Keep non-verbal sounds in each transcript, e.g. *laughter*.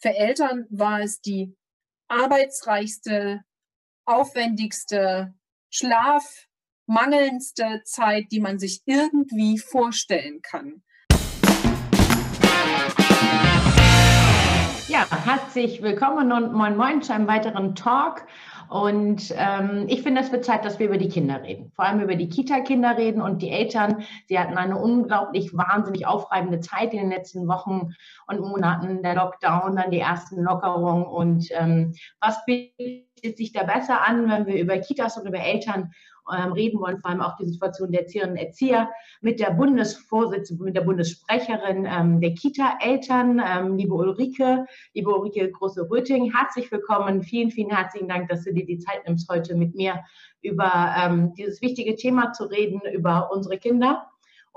Für Eltern war es die arbeitsreichste, aufwendigste, schlafmangelndste Zeit, die man sich irgendwie vorstellen kann. Ja, herzlich willkommen und moin moin zu einem weiteren Talk. Und ähm, ich finde, es wird Zeit, dass wir über die Kinder reden. Vor allem über die Kita-Kinder reden und die Eltern. Sie hatten eine unglaublich wahnsinnig aufreibende Zeit in den letzten Wochen und Monaten. Der Lockdown, dann die ersten Lockerungen. Und ähm, was bietet sich da besser an, wenn wir über Kitas und über Eltern ähm, reden wollen, vor allem auch die Situation der Erzieherinnen und Erzieher mit der Bundesvorsitzenden, mit der Bundessprecherin ähm, der Kita-Eltern, ähm, liebe Ulrike, liebe Ulrike Große-Röting. Herzlich willkommen. Vielen, vielen herzlichen Dank, dass du dir die Zeit nimmst, heute mit mir über ähm, dieses wichtige Thema zu reden, über unsere Kinder.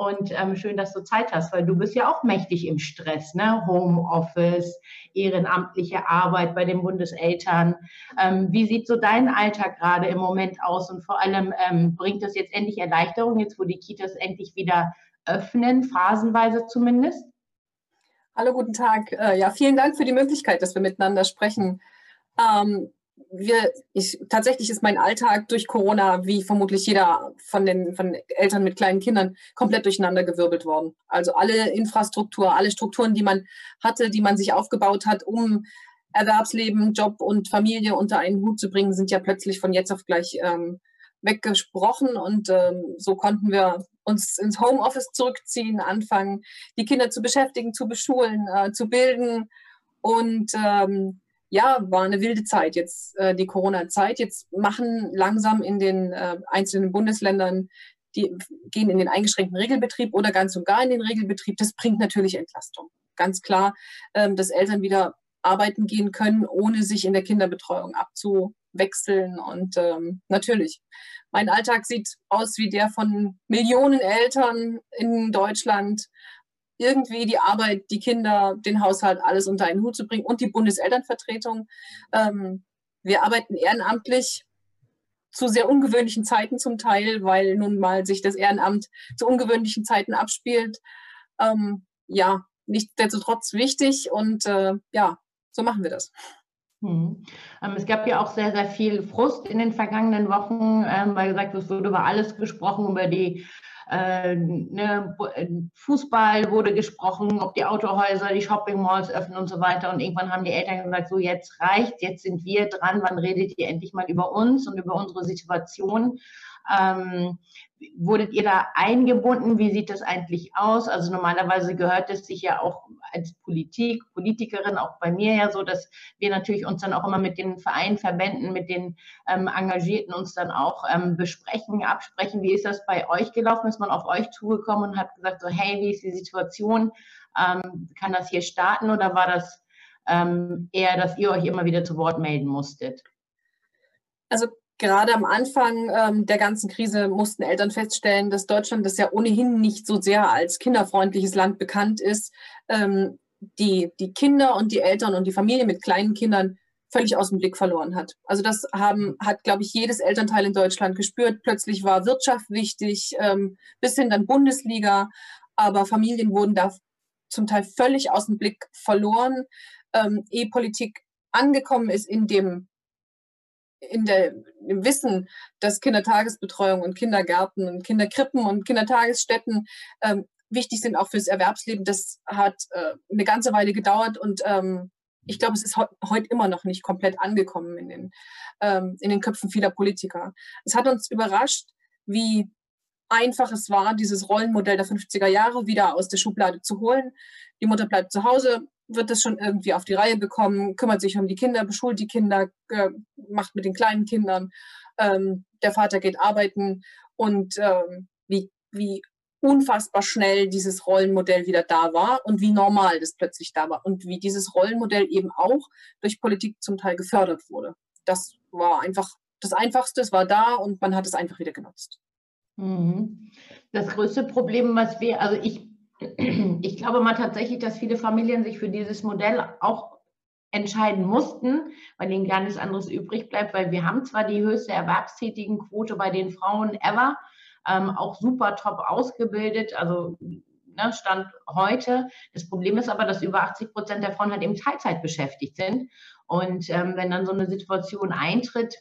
Und ähm, schön, dass du Zeit hast, weil du bist ja auch mächtig im Stress, ne? Homeoffice, ehrenamtliche Arbeit bei den Bundeseltern. Ähm, wie sieht so dein Alltag gerade im Moment aus? Und vor allem ähm, bringt das jetzt endlich Erleichterung, jetzt wo die Kitas endlich wieder öffnen, phasenweise zumindest? Hallo, guten Tag. Äh, ja, vielen Dank für die Möglichkeit, dass wir miteinander sprechen. Ähm, wir, ich, tatsächlich ist mein Alltag durch Corona, wie vermutlich jeder von den von Eltern mit kleinen Kindern, komplett durcheinandergewirbelt worden. Also alle Infrastruktur, alle Strukturen, die man hatte, die man sich aufgebaut hat, um Erwerbsleben, Job und Familie unter einen Hut zu bringen, sind ja plötzlich von jetzt auf gleich ähm, weggesprochen. Und ähm, so konnten wir uns ins Homeoffice zurückziehen, anfangen, die Kinder zu beschäftigen, zu beschulen, äh, zu bilden und ähm, ja, war eine wilde Zeit jetzt, äh, die Corona-Zeit. Jetzt machen langsam in den äh, einzelnen Bundesländern, die gehen in den eingeschränkten Regelbetrieb oder ganz und gar in den Regelbetrieb. Das bringt natürlich Entlastung. Ganz klar, ähm, dass Eltern wieder arbeiten gehen können, ohne sich in der Kinderbetreuung abzuwechseln. Und ähm, natürlich, mein Alltag sieht aus wie der von Millionen Eltern in Deutschland irgendwie die Arbeit, die Kinder, den Haushalt, alles unter einen Hut zu bringen und die Bundeselternvertretung. Ähm, wir arbeiten ehrenamtlich zu sehr ungewöhnlichen Zeiten zum Teil, weil nun mal sich das Ehrenamt zu ungewöhnlichen Zeiten abspielt. Ähm, ja, nichtsdestotrotz wichtig und äh, ja, so machen wir das. Hm. Ähm, es gab ja auch sehr, sehr viel Frust in den vergangenen Wochen, ähm, weil gesagt, es wurde über alles gesprochen, über die äh, ne, äh, Fußball wurde gesprochen, ob die Autohäuser, die Shopping Malls öffnen und so weiter. Und irgendwann haben die Eltern gesagt, so jetzt reicht, jetzt sind wir dran, wann redet ihr endlich mal über uns und über unsere Situation? Ähm, wurdet ihr da eingebunden? Wie sieht das eigentlich aus? Also normalerweise gehört es sich ja auch als Politik, Politikerin, auch bei mir ja so, dass wir natürlich uns dann auch immer mit den Vereinen, Verbänden, mit den ähm, Engagierten uns dann auch ähm, besprechen, absprechen. Wie ist das bei euch gelaufen? Ist man auf euch zugekommen und hat gesagt, so hey, wie ist die Situation? Ähm, kann das hier starten oder war das ähm, eher, dass ihr euch immer wieder zu Wort melden musstet? Also gerade am Anfang ähm, der ganzen Krise mussten Eltern feststellen, dass Deutschland, das ja ohnehin nicht so sehr als kinderfreundliches Land bekannt ist, ähm, die, die Kinder und die Eltern und die Familie mit kleinen Kindern völlig aus dem Blick verloren hat. Also das haben, hat, glaube ich, jedes Elternteil in Deutschland gespürt. Plötzlich war Wirtschaft wichtig, ähm, bis hin dann Bundesliga, aber Familien wurden da zum Teil völlig aus dem Blick verloren. Ähm, E-Politik angekommen ist in dem in der, im Wissen, dass Kindertagesbetreuung und Kindergärten und Kinderkrippen und Kindertagesstätten ähm, wichtig sind auch fürs Erwerbsleben, das hat äh, eine ganze Weile gedauert und ähm, ich glaube, es ist he heute immer noch nicht komplett angekommen in den, ähm, in den Köpfen vieler Politiker. Es hat uns überrascht, wie einfach es war, dieses Rollenmodell der 50er Jahre wieder aus der Schublade zu holen. Die Mutter bleibt zu Hause, wird das schon irgendwie auf die Reihe bekommen, kümmert sich um die Kinder, beschult die Kinder, macht mit den kleinen Kindern. Ähm, der Vater geht arbeiten und ähm, wie, wie unfassbar schnell dieses Rollenmodell wieder da war und wie normal das plötzlich da war und wie dieses Rollenmodell eben auch durch Politik zum Teil gefördert wurde. Das war einfach das Einfachste, es war da und man hat es einfach wieder genutzt. Mhm. Das größte Problem, was wir, also ich ich glaube mal tatsächlich, dass viele Familien sich für dieses Modell auch entscheiden mussten, weil ihnen gar nichts anderes übrig bleibt, weil wir haben zwar die höchste Erwerbstätigenquote bei den Frauen ever, ähm, auch super top ausgebildet, also ne, Stand heute. Das Problem ist aber, dass über 80 Prozent der Frauen halt eben Teilzeit beschäftigt sind. Und ähm, wenn dann so eine Situation eintritt,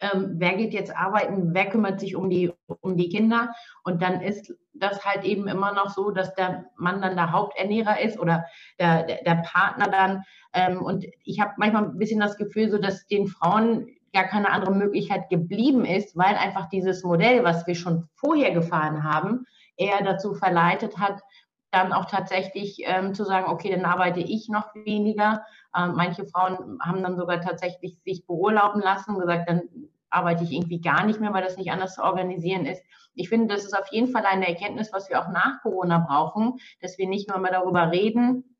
ähm, wer geht jetzt arbeiten, wer kümmert sich um die, um die Kinder. Und dann ist das halt eben immer noch so, dass der Mann dann der Haupternährer ist oder der, der, der Partner dann. Ähm, und ich habe manchmal ein bisschen das Gefühl, so dass den Frauen gar keine andere Möglichkeit geblieben ist, weil einfach dieses Modell, was wir schon vorher gefahren haben, eher dazu verleitet hat, dann auch tatsächlich ähm, zu sagen, okay, dann arbeite ich noch weniger. Ähm, manche Frauen haben dann sogar tatsächlich sich beurlauben lassen und gesagt, dann arbeite ich irgendwie gar nicht mehr, weil das nicht anders zu organisieren ist. Ich finde, das ist auf jeden Fall eine Erkenntnis, was wir auch nach Corona brauchen, dass wir nicht nur mal darüber reden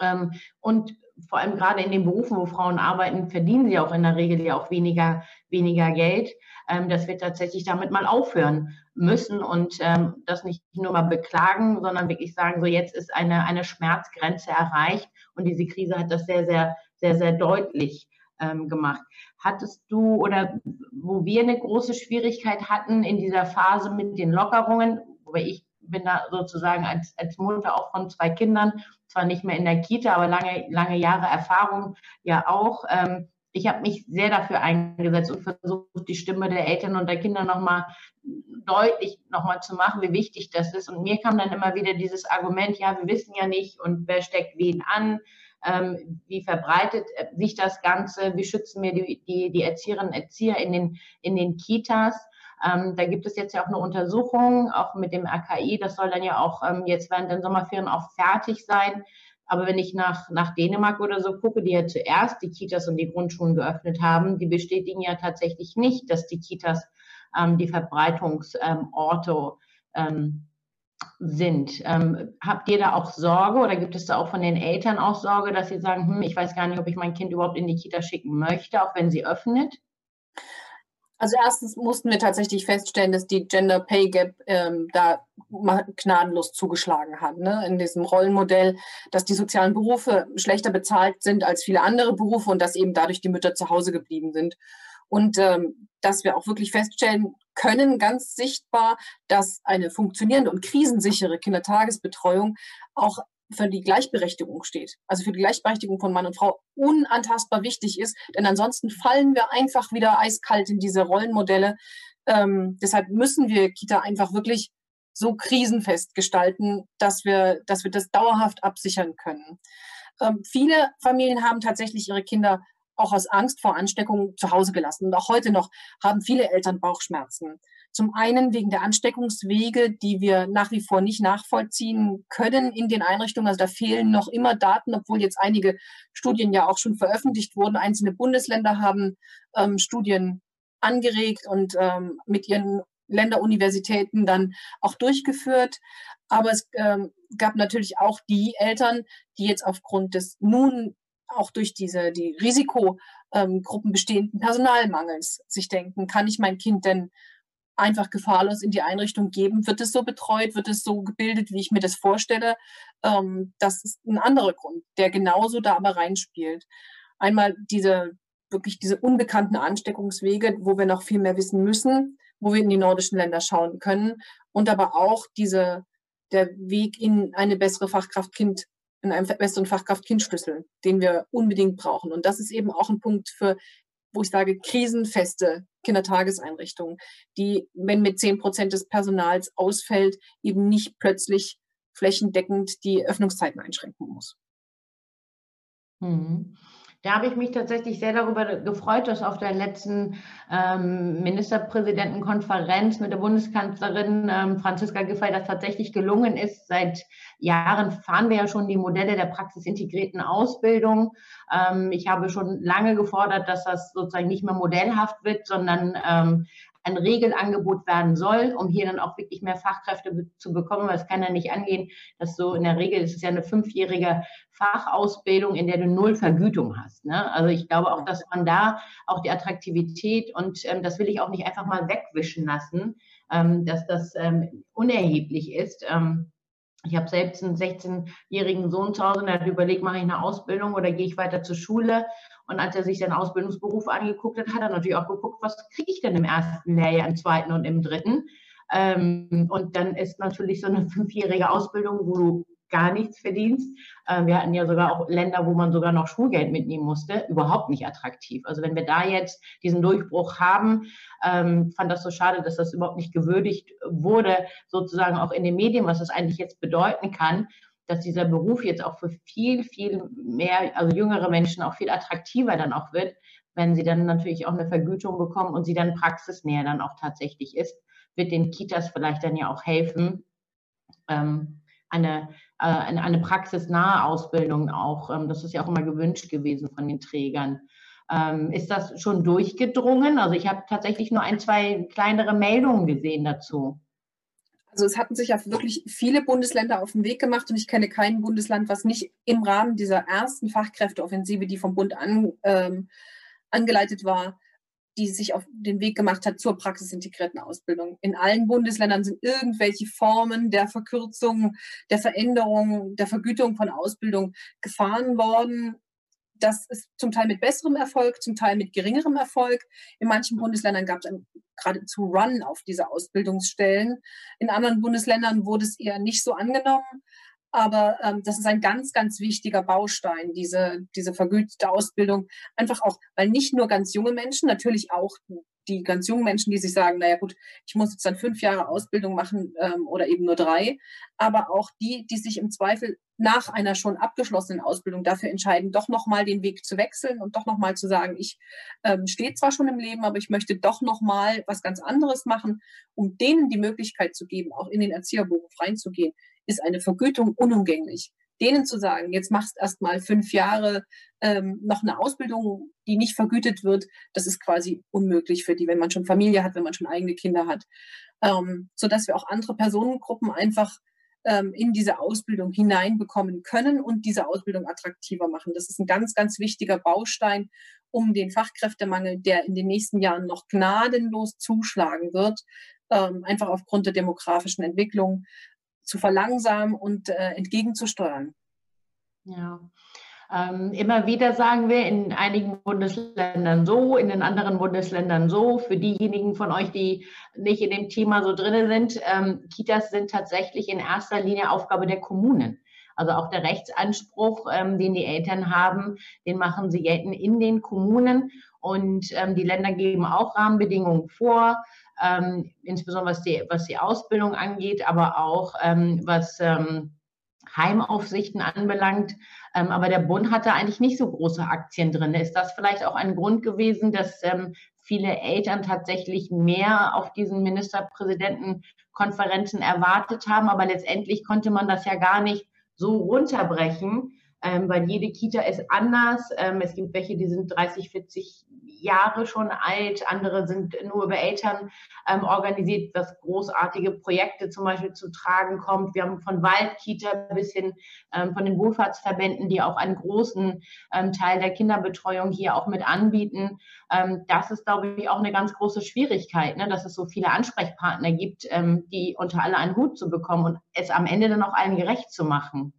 ähm, und vor allem gerade in den Berufen, wo Frauen arbeiten, verdienen sie auch in der Regel ja auch weniger, weniger Geld, ähm, dass wir tatsächlich damit mal aufhören müssen und ähm, das nicht nur mal beklagen, sondern wirklich sagen, so jetzt ist eine, eine Schmerzgrenze erreicht und diese Krise hat das sehr, sehr, sehr, sehr deutlich ähm, gemacht. Hattest du oder wo wir eine große Schwierigkeit hatten in dieser Phase mit den Lockerungen, wobei ich bin da sozusagen als, als Mutter auch von zwei Kindern, zwar nicht mehr in der Kita, aber lange, lange Jahre Erfahrung ja auch. Ähm, ich habe mich sehr dafür eingesetzt und versucht, die Stimme der Eltern und der Kinder nochmal deutlich nochmal zu machen, wie wichtig das ist. Und mir kam dann immer wieder dieses Argument, ja, wir wissen ja nicht und wer steckt wen an, ähm, wie verbreitet sich das Ganze, wie schützen wir die, die, die Erzieherinnen und Erzieher in den, in den Kitas. Ähm, da gibt es jetzt ja auch eine Untersuchung, auch mit dem RKI. Das soll dann ja auch ähm, jetzt während den Sommerferien auch fertig sein. Aber wenn ich nach, nach Dänemark oder so gucke, die ja zuerst die Kitas und die Grundschulen geöffnet haben, die bestätigen ja tatsächlich nicht, dass die Kitas ähm, die Verbreitungsorte ähm, sind. Ähm, habt ihr da auch Sorge oder gibt es da auch von den Eltern auch Sorge, dass sie sagen, hm, ich weiß gar nicht, ob ich mein Kind überhaupt in die Kita schicken möchte, auch wenn sie öffnet? Also erstens mussten wir tatsächlich feststellen, dass die Gender Pay Gap ähm, da gnadenlos zugeschlagen hat. Ne? In diesem Rollenmodell, dass die sozialen Berufe schlechter bezahlt sind als viele andere Berufe und dass eben dadurch die Mütter zu Hause geblieben sind. Und ähm, dass wir auch wirklich feststellen können, ganz sichtbar, dass eine funktionierende und krisensichere Kindertagesbetreuung auch für die Gleichberechtigung steht, also für die Gleichberechtigung von Mann und Frau unantastbar wichtig ist, denn ansonsten fallen wir einfach wieder eiskalt in diese Rollenmodelle. Ähm, deshalb müssen wir Kita einfach wirklich so krisenfest gestalten, dass wir, dass wir das dauerhaft absichern können. Ähm, viele Familien haben tatsächlich ihre Kinder auch aus Angst vor Ansteckung zu Hause gelassen. Und auch heute noch haben viele Eltern Bauchschmerzen. Zum einen wegen der Ansteckungswege, die wir nach wie vor nicht nachvollziehen können in den Einrichtungen. Also da fehlen noch immer Daten, obwohl jetzt einige Studien ja auch schon veröffentlicht wurden. Einzelne Bundesländer haben ähm, Studien angeregt und ähm, mit ihren Länderuniversitäten dann auch durchgeführt. Aber es ähm, gab natürlich auch die Eltern, die jetzt aufgrund des nun auch durch diese die Risikogruppen bestehenden Personalmangels sich denken, kann ich mein Kind denn einfach gefahrlos in die Einrichtung geben? Wird es so betreut? Wird es so gebildet, wie ich mir das vorstelle? Ähm, das ist ein anderer Grund, der genauso da aber reinspielt. Einmal diese wirklich diese unbekannten Ansteckungswege, wo wir noch viel mehr wissen müssen, wo wir in die nordischen Länder schauen können und aber auch diese der Weg in eine bessere Fachkraft-Kind in einem besseren Fachkraft-Kind-Schlüssel, den wir unbedingt brauchen. Und das ist eben auch ein Punkt für wo ich sage, krisenfeste Kindertageseinrichtungen, die, wenn mit zehn Prozent des Personals ausfällt, eben nicht plötzlich flächendeckend die Öffnungszeiten einschränken muss. Mhm. Da habe ich mich tatsächlich sehr darüber gefreut, dass auf der letzten ähm, Ministerpräsidentenkonferenz mit der Bundeskanzlerin ähm, Franziska Giffey das tatsächlich gelungen ist. Seit Jahren fahren wir ja schon die Modelle der praxisintegrierten Ausbildung. Ähm, ich habe schon lange gefordert, dass das sozusagen nicht mehr modellhaft wird, sondern ähm, ein Regelangebot werden soll, um hier dann auch wirklich mehr Fachkräfte zu bekommen, weil es kann ja nicht angehen, dass so in der Regel ist es ja eine fünfjährige Fachausbildung, in der du null Vergütung hast. Ne? Also ich glaube auch, dass man da auch die Attraktivität und ähm, das will ich auch nicht einfach mal wegwischen lassen, ähm, dass das ähm, unerheblich ist. Ähm, ich habe selbst einen 16-jährigen Sohn zu Hause, der hat überlegt, mache ich eine Ausbildung oder gehe ich weiter zur Schule? Und als er sich seinen Ausbildungsberuf angeguckt hat, hat er natürlich auch geguckt, was kriege ich denn im ersten Lehrjahr, im zweiten und im dritten. Ähm, und dann ist natürlich so eine *laughs* fünfjährige Ausbildung, wo du gar nichts verdienst. Äh, wir hatten ja sogar auch Länder, wo man sogar noch Schulgeld mitnehmen musste, überhaupt nicht attraktiv. Also wenn wir da jetzt diesen Durchbruch haben, ähm, fand das so schade, dass das überhaupt nicht gewürdigt wurde, sozusagen auch in den Medien, was das eigentlich jetzt bedeuten kann dass dieser Beruf jetzt auch für viel, viel mehr, also jüngere Menschen auch viel attraktiver dann auch wird, wenn sie dann natürlich auch eine Vergütung bekommen und sie dann praxisnäher dann auch tatsächlich ist, wird den Kitas vielleicht dann ja auch helfen, ähm, eine, äh, eine, praxisnahe Ausbildung auch, ähm, das ist ja auch immer gewünscht gewesen von den Trägern. Ähm, ist das schon durchgedrungen? Also ich habe tatsächlich nur ein, zwei kleinere Meldungen gesehen dazu. Also es hatten sich ja wirklich viele Bundesländer auf den Weg gemacht und ich kenne kein Bundesland, was nicht im Rahmen dieser ersten Fachkräfteoffensive, die vom Bund an, ähm, angeleitet war, die sich auf den Weg gemacht hat zur praxisintegrierten Ausbildung. In allen Bundesländern sind irgendwelche Formen der Verkürzung, der Veränderung, der Vergütung von Ausbildung gefahren worden. Das ist zum Teil mit besserem Erfolg, zum Teil mit geringerem Erfolg. In manchen Bundesländern gab es geradezu Run auf diese Ausbildungsstellen. In anderen Bundesländern wurde es eher nicht so angenommen. Aber ähm, das ist ein ganz, ganz wichtiger Baustein, diese, diese vergütete Ausbildung. Einfach auch, weil nicht nur ganz junge Menschen, natürlich auch die ganz jungen Menschen, die sich sagen, naja gut, ich muss jetzt dann fünf Jahre Ausbildung machen ähm, oder eben nur drei, aber auch die, die sich im Zweifel nach einer schon abgeschlossenen Ausbildung dafür entscheiden, doch nochmal den Weg zu wechseln und doch nochmal zu sagen, ich ähm, stehe zwar schon im Leben, aber ich möchte doch nochmal was ganz anderes machen, um denen die Möglichkeit zu geben, auch in den Erzieherberuf reinzugehen, ist eine Vergütung unumgänglich denen zu sagen, jetzt machst erst mal fünf Jahre ähm, noch eine Ausbildung, die nicht vergütet wird, das ist quasi unmöglich für die, wenn man schon Familie hat, wenn man schon eigene Kinder hat. Ähm, sodass wir auch andere Personengruppen einfach in diese Ausbildung hineinbekommen können und diese Ausbildung attraktiver machen. Das ist ein ganz, ganz wichtiger Baustein, um den Fachkräftemangel, der in den nächsten Jahren noch gnadenlos zuschlagen wird, ähm, einfach aufgrund der demografischen Entwicklung zu verlangsamen und äh, entgegenzusteuern. Ja. Ähm, immer wieder sagen wir in einigen Bundesländern so, in den anderen Bundesländern so. Für diejenigen von euch, die nicht in dem Thema so drin sind, ähm, Kitas sind tatsächlich in erster Linie Aufgabe der Kommunen. Also auch der Rechtsanspruch, ähm, den die Eltern haben, den machen sie gelten in den Kommunen. Und ähm, die Länder geben auch Rahmenbedingungen vor ähm, insbesondere was die, was die Ausbildung angeht, aber auch ähm, was ähm, Heimaufsichten anbelangt. Ähm, aber der Bund hatte eigentlich nicht so große Aktien drin. Ist das vielleicht auch ein Grund gewesen, dass ähm, viele Eltern tatsächlich mehr auf diesen Ministerpräsidentenkonferenzen erwartet haben, aber letztendlich konnte man das ja gar nicht so runterbrechen, ähm, weil jede Kita ist anders. Es gibt welche, die sind 30, 40 Jahre schon alt, andere sind nur über Eltern ähm, organisiert, was großartige Projekte zum Beispiel zu tragen kommt. Wir haben von Waldkita bis hin ähm, von den Wohlfahrtsverbänden, die auch einen großen ähm, Teil der Kinderbetreuung hier auch mit anbieten. Ähm, das ist, glaube ich, auch eine ganz große Schwierigkeit, ne? dass es so viele Ansprechpartner gibt, ähm, die unter alle einen Hut zu bekommen und es am Ende dann auch allen gerecht zu machen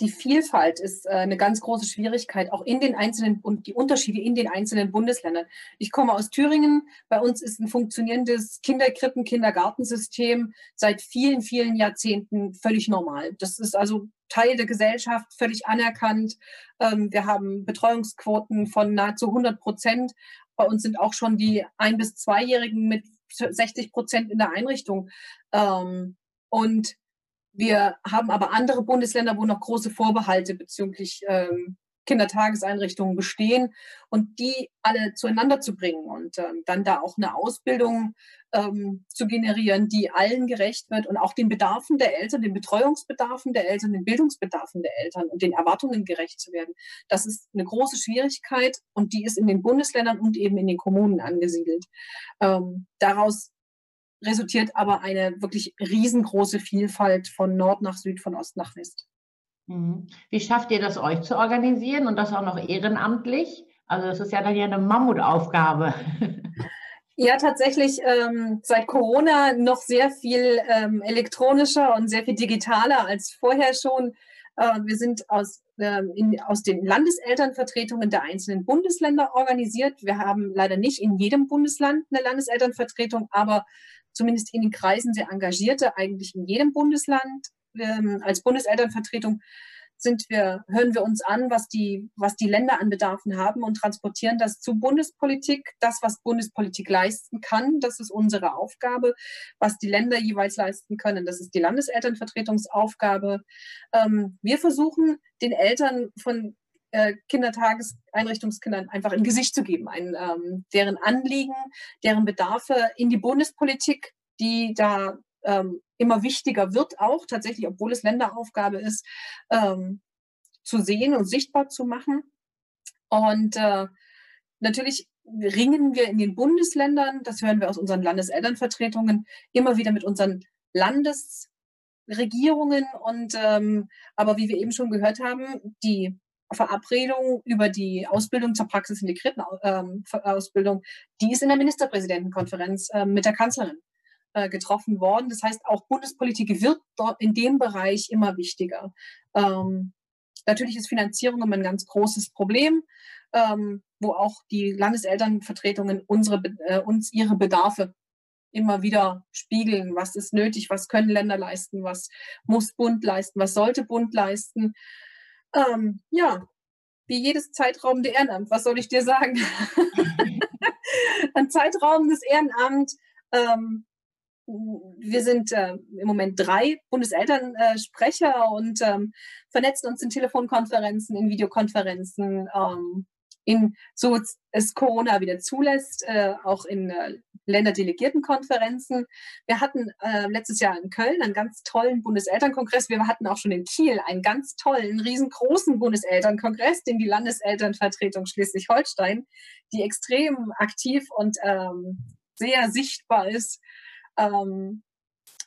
die Vielfalt ist äh, eine ganz große Schwierigkeit, auch in den einzelnen und die Unterschiede in den einzelnen Bundesländern. Ich komme aus Thüringen. Bei uns ist ein funktionierendes Kinderkrippen, Kindergartensystem seit vielen, vielen Jahrzehnten völlig normal. Das ist also Teil der Gesellschaft, völlig anerkannt. Ähm, wir haben Betreuungsquoten von nahezu 100 Prozent. Bei uns sind auch schon die ein- bis zweijährigen mit 60 Prozent in der Einrichtung. Ähm, und wir haben aber andere Bundesländer, wo noch große Vorbehalte bezüglich ähm, Kindertageseinrichtungen bestehen und die alle zueinander zu bringen und ähm, dann da auch eine Ausbildung ähm, zu generieren, die allen gerecht wird und auch den Bedarfen der Eltern, den Betreuungsbedarfen der Eltern, den Bildungsbedarfen der Eltern und den Erwartungen gerecht zu werden. Das ist eine große Schwierigkeit und die ist in den Bundesländern und eben in den Kommunen angesiedelt. Ähm, daraus resultiert aber eine wirklich riesengroße Vielfalt von Nord nach Süd, von Ost nach West. Mhm. Wie schafft ihr das, euch zu organisieren und das auch noch ehrenamtlich? Also das ist ja dann ja eine Mammutaufgabe. *laughs* Ja, tatsächlich ähm, seit Corona noch sehr viel ähm, elektronischer und sehr viel digitaler als vorher schon. Äh, wir sind aus, äh, in, aus den Landeselternvertretungen der einzelnen Bundesländer organisiert. Wir haben leider nicht in jedem Bundesland eine Landeselternvertretung, aber zumindest in den Kreisen sehr engagierte, eigentlich in jedem Bundesland. Ähm, als Bundeselternvertretung sind wir, hören wir uns an, was die, was die Länder an Bedarfen haben und transportieren das zu Bundespolitik. Das, was Bundespolitik leisten kann, das ist unsere Aufgabe. Was die Länder jeweils leisten können, das ist die Landeselternvertretungsaufgabe. Ähm, wir versuchen, den Eltern von äh, Kindertageseinrichtungskindern einfach ein Gesicht zu geben, ein, ähm, deren Anliegen, deren Bedarfe in die Bundespolitik, die da ähm, immer wichtiger wird, auch tatsächlich, obwohl es Länderaufgabe ist, ähm, zu sehen und sichtbar zu machen. Und äh, natürlich ringen wir in den Bundesländern, das hören wir aus unseren Landeselternvertretungen, immer wieder mit unseren Landesregierungen. Und ähm, aber wie wir eben schon gehört haben, die Verabredung über die Ausbildung zur praxisintegrierten ähm, Ausbildung, die ist in der Ministerpräsidentenkonferenz äh, mit der Kanzlerin äh, getroffen worden. Das heißt, auch Bundespolitik wird dort in dem Bereich immer wichtiger. Ähm, natürlich ist Finanzierung immer ein ganz großes Problem, ähm, wo auch die Landeselternvertretungen unsere, äh, uns ihre Bedarfe immer wieder spiegeln. Was ist nötig? Was können Länder leisten? Was muss Bund leisten? Was sollte Bund leisten? Ähm, ja, wie jedes zeitraubende Ehrenamt. Was soll ich dir sagen? *laughs* ein zeitraubendes Ehrenamt ähm, wir sind äh, im Moment drei Bundeselternsprecher und ähm, vernetzen uns in Telefonkonferenzen, in Videokonferenzen. Ähm, in, so es Corona wieder zulässt, äh, auch in äh, Länderdelegiertenkonferenzen. Wir hatten äh, letztes Jahr in Köln einen ganz tollen Bundeselternkongress. Wir hatten auch schon in Kiel einen ganz tollen, riesengroßen Bundeselternkongress, den die Landeselternvertretung Schleswig-Holstein, die extrem aktiv und ähm, sehr sichtbar ist, ähm,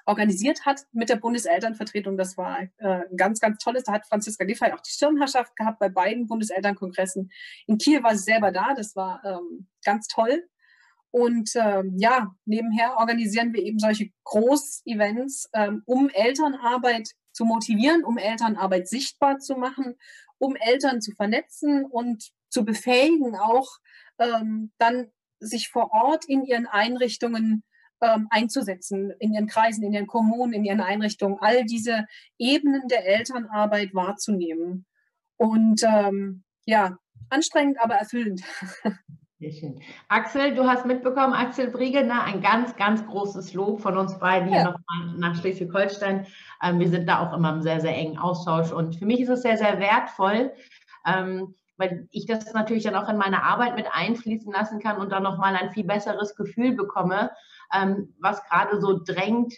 organisiert hat mit der Bundeselternvertretung. Das war äh, ganz, ganz tolles. Da hat Franziska Giffey auch die Schirmherrschaft gehabt bei beiden Bundeselternkongressen. In Kiel war sie selber da. Das war ähm, ganz toll. Und ähm, ja, nebenher organisieren wir eben solche Großevents, ähm, um Elternarbeit zu motivieren, um Elternarbeit sichtbar zu machen, um Eltern zu vernetzen und zu befähigen, auch ähm, dann sich vor Ort in ihren Einrichtungen ähm, einzusetzen, in ihren Kreisen, in ihren Kommunen, in ihren Einrichtungen, all diese Ebenen der Elternarbeit wahrzunehmen. Und ähm, ja, anstrengend, aber erfüllend. Sehr schön. Axel, du hast mitbekommen, Axel Briegener, ein ganz, ganz großes Lob von uns beiden hier ja. nochmal nach Schleswig-Holstein. Ähm, wir sind da auch immer im sehr, sehr engen Austausch und für mich ist es sehr, sehr wertvoll, ähm, weil ich das natürlich dann auch in meine Arbeit mit einfließen lassen kann und dann nochmal ein viel besseres Gefühl bekomme, ähm, was gerade so drängt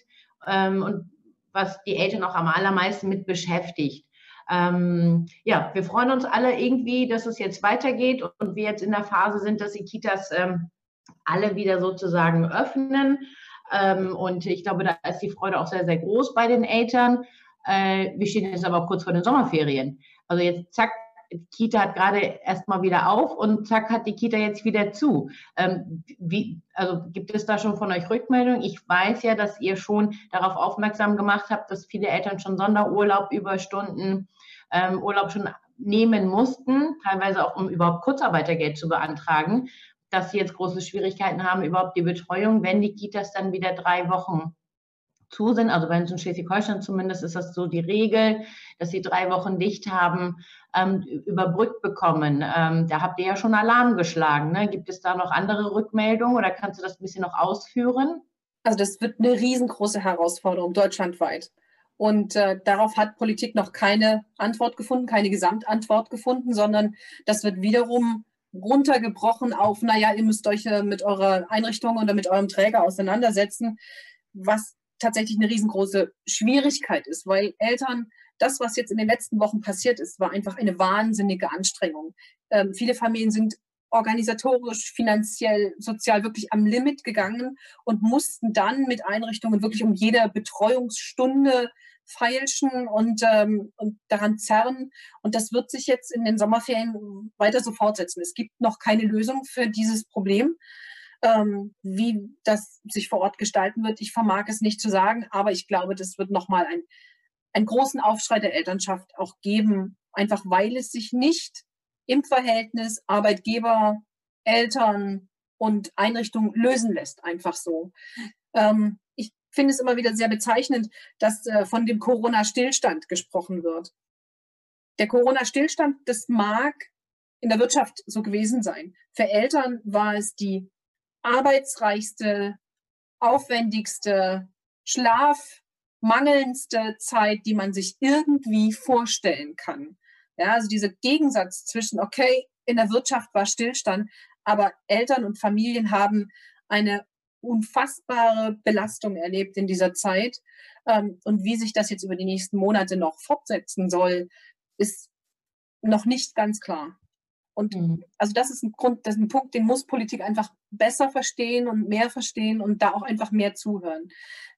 ähm, und was die Eltern auch am allermeisten mit beschäftigt. Ähm, ja, wir freuen uns alle irgendwie, dass es jetzt weitergeht und wir jetzt in der Phase sind, dass die Kitas ähm, alle wieder sozusagen öffnen. Ähm, und ich glaube, da ist die Freude auch sehr, sehr groß bei den Eltern. Äh, wir stehen jetzt aber auch kurz vor den Sommerferien. Also jetzt zack, die Kita hat gerade erst mal wieder auf und zack hat die Kita jetzt wieder zu. Ähm, wie, also gibt es da schon von euch Rückmeldungen? Ich weiß ja, dass ihr schon darauf aufmerksam gemacht habt, dass viele Eltern schon Sonderurlaub, Überstunden, ähm, Urlaub schon nehmen mussten, teilweise auch um überhaupt Kurzarbeitergeld zu beantragen, dass sie jetzt große Schwierigkeiten haben, überhaupt die Betreuung, wenn die Kitas dann wieder drei Wochen zu sind. Also bei uns in Schleswig-Holstein zumindest ist das so die Regel, dass sie drei Wochen dicht haben, ähm, überbrückt bekommen. Ähm, da habt ihr ja schon Alarm geschlagen. Ne? Gibt es da noch andere Rückmeldungen oder kannst du das ein bisschen noch ausführen? Also das wird eine riesengroße Herausforderung deutschlandweit. Und äh, darauf hat Politik noch keine Antwort gefunden, keine Gesamtantwort gefunden, sondern das wird wiederum runtergebrochen auf, naja, ihr müsst euch äh, mit eurer Einrichtung oder mit eurem Träger auseinandersetzen, was tatsächlich eine riesengroße Schwierigkeit ist, weil Eltern, das, was jetzt in den letzten Wochen passiert ist, war einfach eine wahnsinnige Anstrengung. Ähm, viele Familien sind organisatorisch, finanziell, sozial wirklich am Limit gegangen und mussten dann mit Einrichtungen wirklich um jede Betreuungsstunde feilschen und, ähm, und daran zerren. Und das wird sich jetzt in den Sommerferien weiter so fortsetzen. Es gibt noch keine Lösung für dieses Problem. Ähm, wie das sich vor Ort gestalten wird, ich vermag es nicht zu sagen, aber ich glaube, das wird nochmal ein, einen großen Aufschrei der Elternschaft auch geben, einfach weil es sich nicht im Verhältnis Arbeitgeber, Eltern und Einrichtungen lösen lässt, einfach so. Ähm, finde es immer wieder sehr bezeichnend, dass äh, von dem Corona-Stillstand gesprochen wird. Der Corona-Stillstand, das mag in der Wirtschaft so gewesen sein. Für Eltern war es die arbeitsreichste, aufwendigste, schlafmangelndste Zeit, die man sich irgendwie vorstellen kann. Ja, also dieser Gegensatz zwischen, okay, in der Wirtschaft war Stillstand, aber Eltern und Familien haben eine unfassbare Belastung erlebt in dieser Zeit. Ähm, und wie sich das jetzt über die nächsten Monate noch fortsetzen soll, ist noch nicht ganz klar. Und mhm. also das ist ein Grund, das ist ein Punkt, den muss Politik einfach besser verstehen und mehr verstehen und da auch einfach mehr zuhören.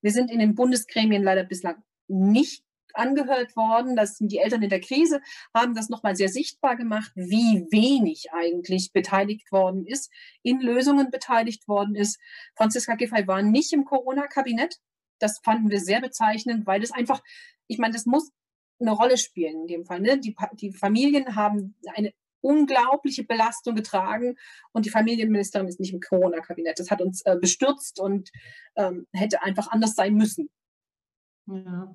Wir sind in den Bundesgremien leider bislang nicht angehört worden. Das sind die Eltern in der Krise, haben das nochmal sehr sichtbar gemacht, wie wenig eigentlich beteiligt worden ist, in Lösungen beteiligt worden ist. Franziska Giffey war nicht im Corona-Kabinett. Das fanden wir sehr bezeichnend, weil das einfach, ich meine, das muss eine Rolle spielen in dem Fall. Ne? Die, die Familien haben eine unglaubliche Belastung getragen und die Familienministerin ist nicht im Corona-Kabinett. Das hat uns äh, bestürzt und ähm, hätte einfach anders sein müssen. Ja.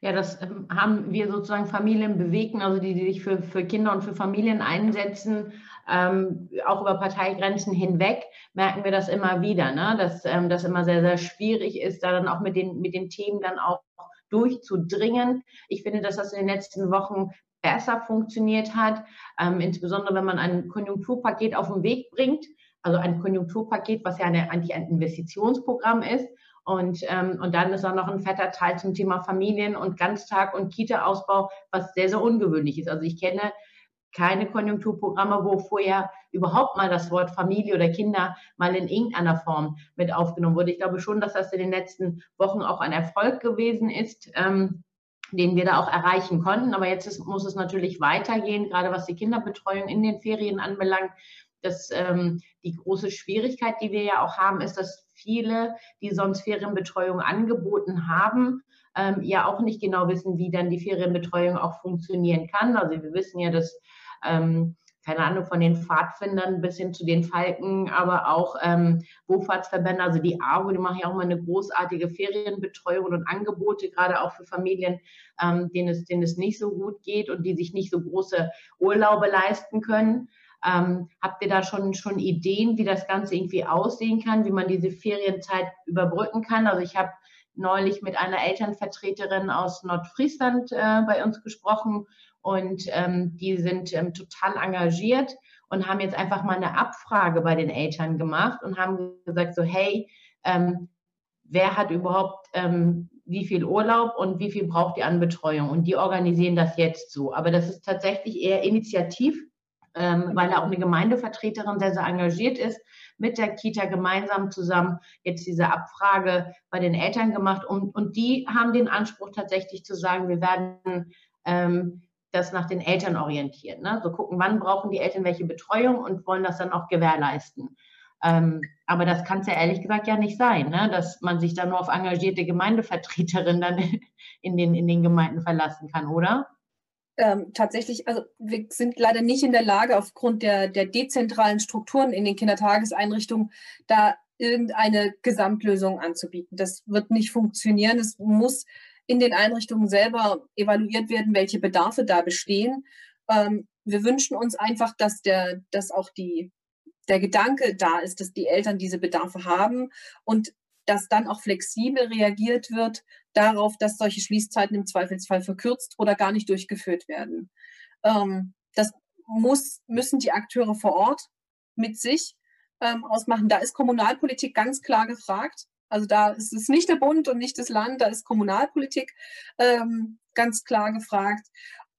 Ja, das ähm, haben wir sozusagen Familien bewegen, also die, die sich für, für Kinder und für Familien einsetzen, ähm, auch über Parteigrenzen hinweg, merken wir das immer wieder, ne? dass ähm, das immer sehr, sehr schwierig ist, da dann auch mit den, mit den Themen dann auch durchzudringen. Ich finde, dass das in den letzten Wochen besser funktioniert hat, ähm, insbesondere wenn man ein Konjunkturpaket auf den Weg bringt, also ein Konjunkturpaket, was ja eine, eigentlich ein Investitionsprogramm ist und, ähm, und dann ist auch noch ein fetter Teil zum Thema Familien- und Ganztag- und Kita-Ausbau, was sehr, sehr ungewöhnlich ist. Also ich kenne keine Konjunkturprogramme, wo vorher überhaupt mal das Wort Familie oder Kinder mal in irgendeiner Form mit aufgenommen wurde. Ich glaube schon, dass das in den letzten Wochen auch ein Erfolg gewesen ist. Ähm, den wir da auch erreichen konnten. Aber jetzt ist, muss es natürlich weitergehen, gerade was die Kinderbetreuung in den Ferien anbelangt. Das, ähm, die große Schwierigkeit, die wir ja auch haben, ist, dass viele, die sonst Ferienbetreuung angeboten haben, ähm, ja auch nicht genau wissen, wie dann die Ferienbetreuung auch funktionieren kann. Also wir wissen ja, dass ähm, keine Ahnung, von den Pfadfindern bis hin zu den Falken, aber auch ähm, Wohlfahrtsverbände, also die ARGO, die machen ja auch mal eine großartige Ferienbetreuung und Angebote, gerade auch für Familien, ähm, denen, es, denen es nicht so gut geht und die sich nicht so große Urlaube leisten können. Ähm, habt ihr da schon, schon Ideen, wie das Ganze irgendwie aussehen kann, wie man diese Ferienzeit überbrücken kann? Also ich habe neulich mit einer Elternvertreterin aus Nordfriesland äh, bei uns gesprochen und ähm, die sind ähm, total engagiert und haben jetzt einfach mal eine Abfrage bei den Eltern gemacht und haben gesagt so, hey, ähm, wer hat überhaupt ähm, wie viel Urlaub und wie viel braucht ihr an Betreuung? Und die organisieren das jetzt so. Aber das ist tatsächlich eher initiativ ähm, weil da auch eine Gemeindevertreterin sehr, sehr engagiert ist, mit der Kita gemeinsam zusammen jetzt diese Abfrage bei den Eltern gemacht. Und, und die haben den Anspruch tatsächlich zu sagen, wir werden ähm, das nach den Eltern orientieren. Ne? So gucken, wann brauchen die Eltern welche Betreuung und wollen das dann auch gewährleisten. Ähm, aber das kann es ja ehrlich gesagt ja nicht sein, ne? dass man sich dann nur auf engagierte Gemeindevertreterinnen dann *laughs* in den, in den Gemeinden verlassen kann, oder? ähm, tatsächlich, also wir sind leider nicht in der Lage, aufgrund der, der dezentralen Strukturen in den Kindertageseinrichtungen da irgendeine Gesamtlösung anzubieten. Das wird nicht funktionieren. Es muss in den Einrichtungen selber evaluiert werden, welche Bedarfe da bestehen. Ähm, wir wünschen uns einfach, dass der, dass auch die, der Gedanke da ist, dass die Eltern diese Bedarfe haben und dass dann auch flexibel reagiert wird darauf, dass solche Schließzeiten im Zweifelsfall verkürzt oder gar nicht durchgeführt werden. Ähm, das muss, müssen die Akteure vor Ort mit sich ähm, ausmachen. Da ist Kommunalpolitik ganz klar gefragt. Also da ist es nicht der Bund und nicht das Land, da ist Kommunalpolitik ähm, ganz klar gefragt.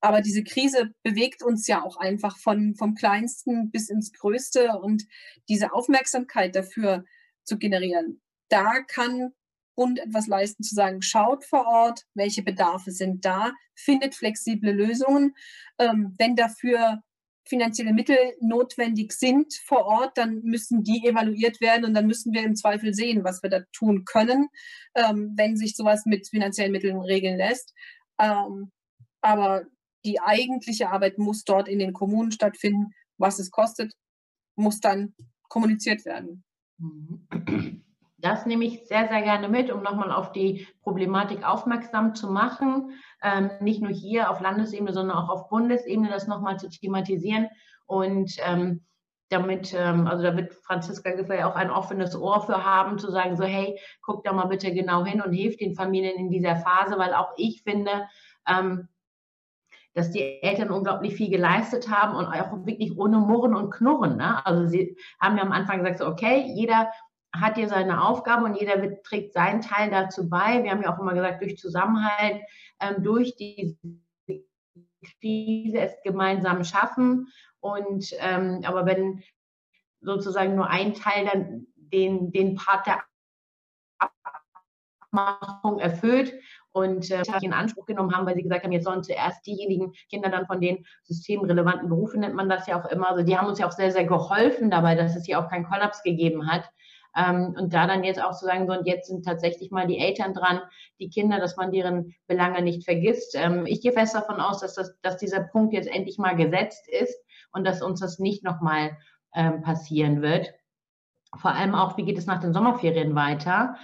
Aber diese Krise bewegt uns ja auch einfach von, vom Kleinsten bis ins Größte und diese Aufmerksamkeit dafür zu generieren. Da kann Bund etwas leisten, zu sagen, schaut vor Ort, welche Bedarfe sind da, findet flexible Lösungen. Ähm, wenn dafür finanzielle Mittel notwendig sind vor Ort, dann müssen die evaluiert werden und dann müssen wir im Zweifel sehen, was wir da tun können, ähm, wenn sich sowas mit finanziellen Mitteln regeln lässt. Ähm, aber die eigentliche Arbeit muss dort in den Kommunen stattfinden. Was es kostet, muss dann kommuniziert werden. Das nehme ich sehr, sehr gerne mit, um nochmal auf die Problematik aufmerksam zu machen. Ähm, nicht nur hier auf Landesebene, sondern auch auf Bundesebene das nochmal zu thematisieren. Und ähm, damit, ähm, also da wird Franziska Giffey auch ein offenes Ohr für haben, zu sagen, so, hey, guck da mal bitte genau hin und hilf den Familien in dieser Phase, weil auch ich finde, ähm, dass die Eltern unglaublich viel geleistet haben und auch wirklich ohne Murren und Knurren. Ne? Also sie haben ja am Anfang gesagt, so, okay, jeder hat hier seine Aufgabe und jeder wird, trägt seinen Teil dazu bei. Wir haben ja auch immer gesagt, durch Zusammenhalt, ähm, durch die Krise es gemeinsam schaffen. Und ähm, aber wenn sozusagen nur ein Teil dann den, den Part der Abmachung erfüllt und äh, in Anspruch genommen haben, weil sie gesagt haben, jetzt sollen zuerst diejenigen Kinder dann von den systemrelevanten Berufen nennt man das ja auch immer. Also die haben uns ja auch sehr, sehr geholfen dabei, dass es hier auch keinen Kollaps gegeben hat. Ähm, und da dann jetzt auch zu sagen, so, und jetzt sind tatsächlich mal die Eltern dran, die Kinder, dass man deren Belange nicht vergisst. Ähm, ich gehe fest davon aus, dass, das, dass dieser Punkt jetzt endlich mal gesetzt ist und dass uns das nicht nochmal ähm, passieren wird. Vor allem auch, wie geht es nach den Sommerferien weiter?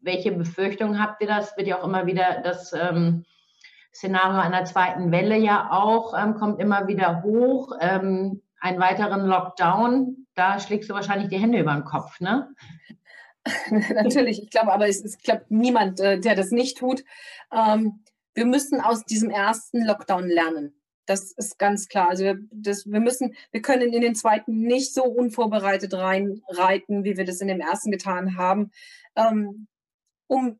Welche Befürchtungen habt ihr? Das wird ja auch immer wieder das ähm, Szenario einer zweiten Welle ja auch, ähm, kommt immer wieder hoch. Ähm, einen weiteren Lockdown, da schlägst du wahrscheinlich die Hände über den Kopf, ne? *laughs* Natürlich, ich glaube, aber es, es glaubt niemand, äh, der das nicht tut. Ähm, wir müssen aus diesem ersten Lockdown lernen. Das ist ganz klar. Also wir, das, wir müssen, wir können in den zweiten nicht so unvorbereitet reinreiten, wie wir das in dem ersten getan haben. Ähm, um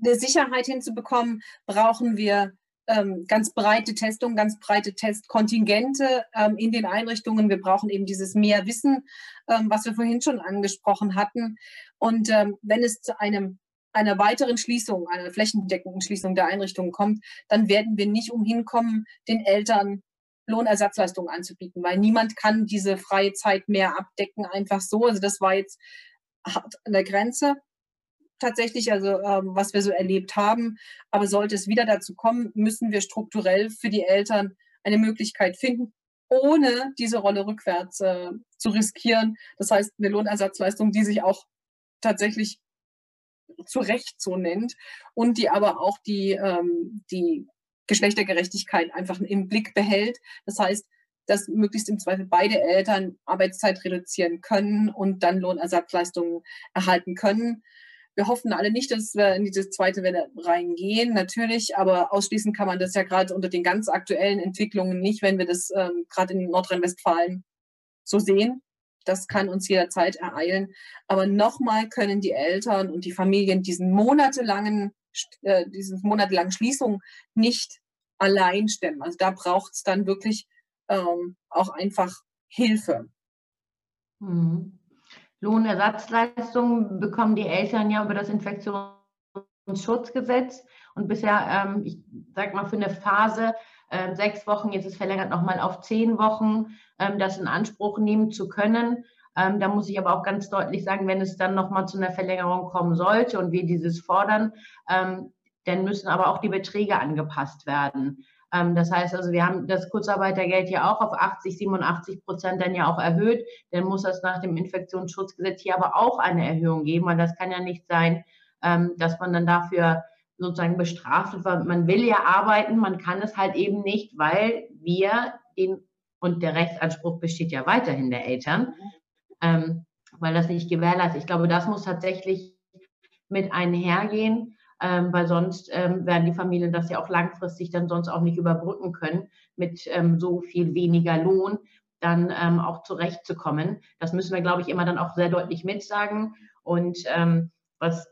eine Sicherheit hinzubekommen, brauchen wir ähm, ganz breite Testungen, ganz breite Testkontingente ähm, in den Einrichtungen. Wir brauchen eben dieses mehr Wissen, ähm, was wir vorhin schon angesprochen hatten. Und ähm, wenn es zu einem einer weiteren Schließung, einer flächendeckenden Schließung der Einrichtungen kommt, dann werden wir nicht umhin kommen, den Eltern Lohnersatzleistungen anzubieten, weil niemand kann diese freie Zeit mehr abdecken, einfach so. Also das war jetzt hart an der Grenze tatsächlich, also ähm, was wir so erlebt haben. Aber sollte es wieder dazu kommen, müssen wir strukturell für die Eltern eine Möglichkeit finden, ohne diese Rolle rückwärts äh, zu riskieren. Das heißt, eine Lohnersatzleistung, die sich auch tatsächlich zu Recht so nennt und die aber auch die, ähm, die Geschlechtergerechtigkeit einfach im Blick behält. Das heißt, dass möglichst im Zweifel beide Eltern Arbeitszeit reduzieren können und dann Lohnersatzleistungen erhalten können. Wir hoffen alle nicht, dass wir in diese zweite Welle reingehen, natürlich, aber ausschließen kann man das ja gerade unter den ganz aktuellen Entwicklungen nicht, wenn wir das ähm, gerade in Nordrhein-Westfalen so sehen. Das kann uns jederzeit ereilen. Aber nochmal können die Eltern und die Familien diesen monatelangen, äh, diesen monatelangen Schließung nicht allein stemmen. Also da braucht es dann wirklich ähm, auch einfach Hilfe. Mhm. Lohnersatzleistungen bekommen die Eltern ja über das Infektionsschutzgesetz. Und bisher, ähm, ich sag mal, für eine Phase äh, sechs Wochen, jetzt ist verlängert nochmal auf zehn Wochen, ähm, das in Anspruch nehmen zu können. Ähm, da muss ich aber auch ganz deutlich sagen, wenn es dann nochmal zu einer Verlängerung kommen sollte und wir dieses fordern, ähm, dann müssen aber auch die Beträge angepasst werden. Ähm, das heißt also, wir haben das Kurzarbeitergeld ja auch auf 80, 87 Prozent dann ja auch erhöht. Dann muss es nach dem Infektionsschutzgesetz hier aber auch eine Erhöhung geben, weil das kann ja nicht sein, ähm, dass man dann dafür sozusagen bestraft wird, man will ja arbeiten, man kann es halt eben nicht, weil wir den, und der Rechtsanspruch besteht ja weiterhin der Eltern, ähm, weil das nicht gewährleistet. Ich glaube, das muss tatsächlich mit einhergehen ähm, weil sonst ähm, werden die Familien das ja auch langfristig dann sonst auch nicht überbrücken können mit ähm, so viel weniger Lohn dann ähm, auch zurechtzukommen. Das müssen wir, glaube ich, immer dann auch sehr deutlich mitsagen. Und ähm, was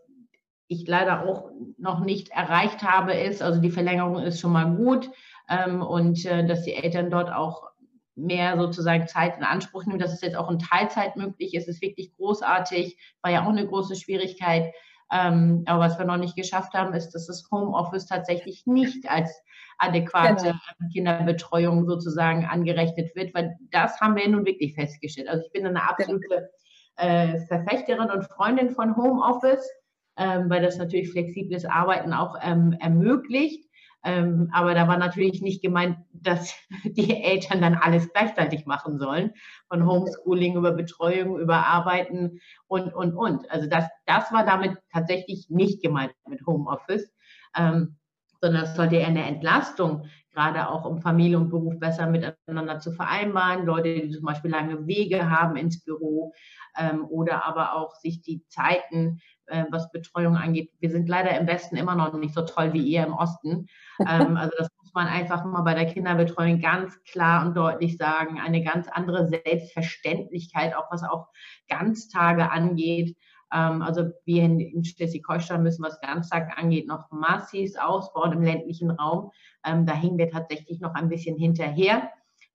ich leider auch noch nicht erreicht habe, ist, also die Verlängerung ist schon mal gut ähm, und äh, dass die Eltern dort auch mehr sozusagen Zeit in Anspruch nehmen, dass es jetzt auch in Teilzeit möglich ist, ist wirklich großartig, war ja auch eine große Schwierigkeit. Ähm, aber was wir noch nicht geschafft haben, ist, dass das Homeoffice tatsächlich nicht als adäquate genau. Kinderbetreuung sozusagen angerechnet wird, weil das haben wir nun wirklich festgestellt. Also ich bin eine absolute äh, Verfechterin und Freundin von Homeoffice, ähm, weil das natürlich flexibles Arbeiten auch ähm, ermöglicht. Ähm, aber da war natürlich nicht gemeint, dass *laughs* die Eltern dann alles gleichzeitig machen sollen, von Homeschooling über Betreuung, über Arbeiten und, und, und. Also das, das war damit tatsächlich nicht gemeint mit Homeoffice, ähm, sondern es sollte eher eine Entlastung, gerade auch um Familie und Beruf besser miteinander zu vereinbaren. Leute, die zum Beispiel lange Wege haben ins Büro ähm, oder aber auch sich die Zeiten äh, was Betreuung angeht. Wir sind leider im Westen immer noch nicht so toll wie ihr im Osten. Ähm, also das muss man einfach mal bei der Kinderbetreuung ganz klar und deutlich sagen. Eine ganz andere Selbstverständlichkeit, auch was auch Ganztage angeht. Ähm, also wir in, in Schleswig-Holstein müssen, was Ganztag angeht, noch massiv ausbauen im ländlichen Raum. Ähm, da hängen wir tatsächlich noch ein bisschen hinterher.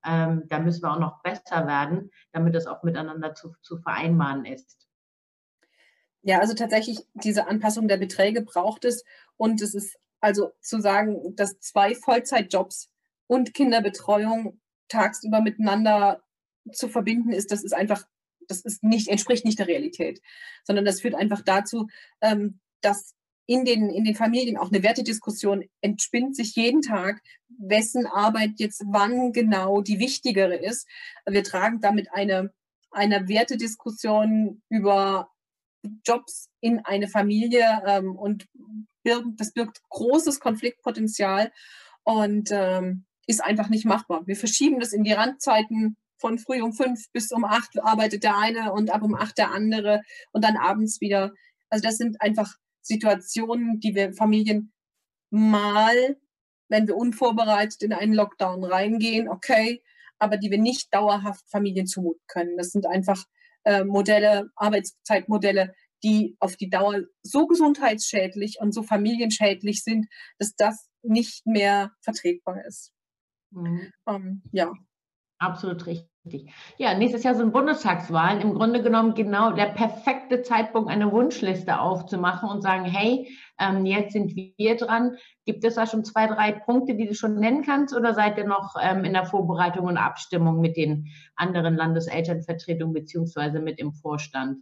Ähm, da müssen wir auch noch besser werden, damit das auch miteinander zu, zu vereinbaren ist. Ja, also tatsächlich diese Anpassung der Beträge braucht es. Und es ist also zu sagen, dass zwei Vollzeitjobs und Kinderbetreuung tagsüber miteinander zu verbinden ist, das ist einfach, das ist nicht, entspricht nicht der Realität, sondern das führt einfach dazu, ähm, dass in den, in den Familien auch eine Wertediskussion entspinnt sich jeden Tag, wessen Arbeit jetzt wann genau die wichtigere ist. Wir tragen damit eine, eine Wertediskussion über Jobs in eine Familie ähm, und birgt, das birgt großes Konfliktpotenzial und ähm, ist einfach nicht machbar. Wir verschieben das in die Randzeiten von früh um fünf bis um acht arbeitet der eine und ab um acht der andere und dann abends wieder. Also das sind einfach Situationen, die wir Familien mal, wenn wir unvorbereitet in einen Lockdown reingehen, okay, aber die wir nicht dauerhaft Familien zumuten können. Das sind einfach äh, Modelle, Arbeitszeitmodelle, die auf die Dauer so gesundheitsschädlich und so familienschädlich sind, dass das nicht mehr vertretbar ist. Mhm. Ähm, ja. Absolut richtig. Ja, nächstes Jahr sind Bundestagswahlen. Im Grunde genommen genau der perfekte Zeitpunkt, eine Wunschliste aufzumachen und sagen, hey, ähm, jetzt sind wir dran. Gibt es da schon zwei, drei Punkte, die du schon nennen kannst oder seid ihr noch ähm, in der Vorbereitung und Abstimmung mit den anderen Landeselternvertretungen beziehungsweise mit dem Vorstand?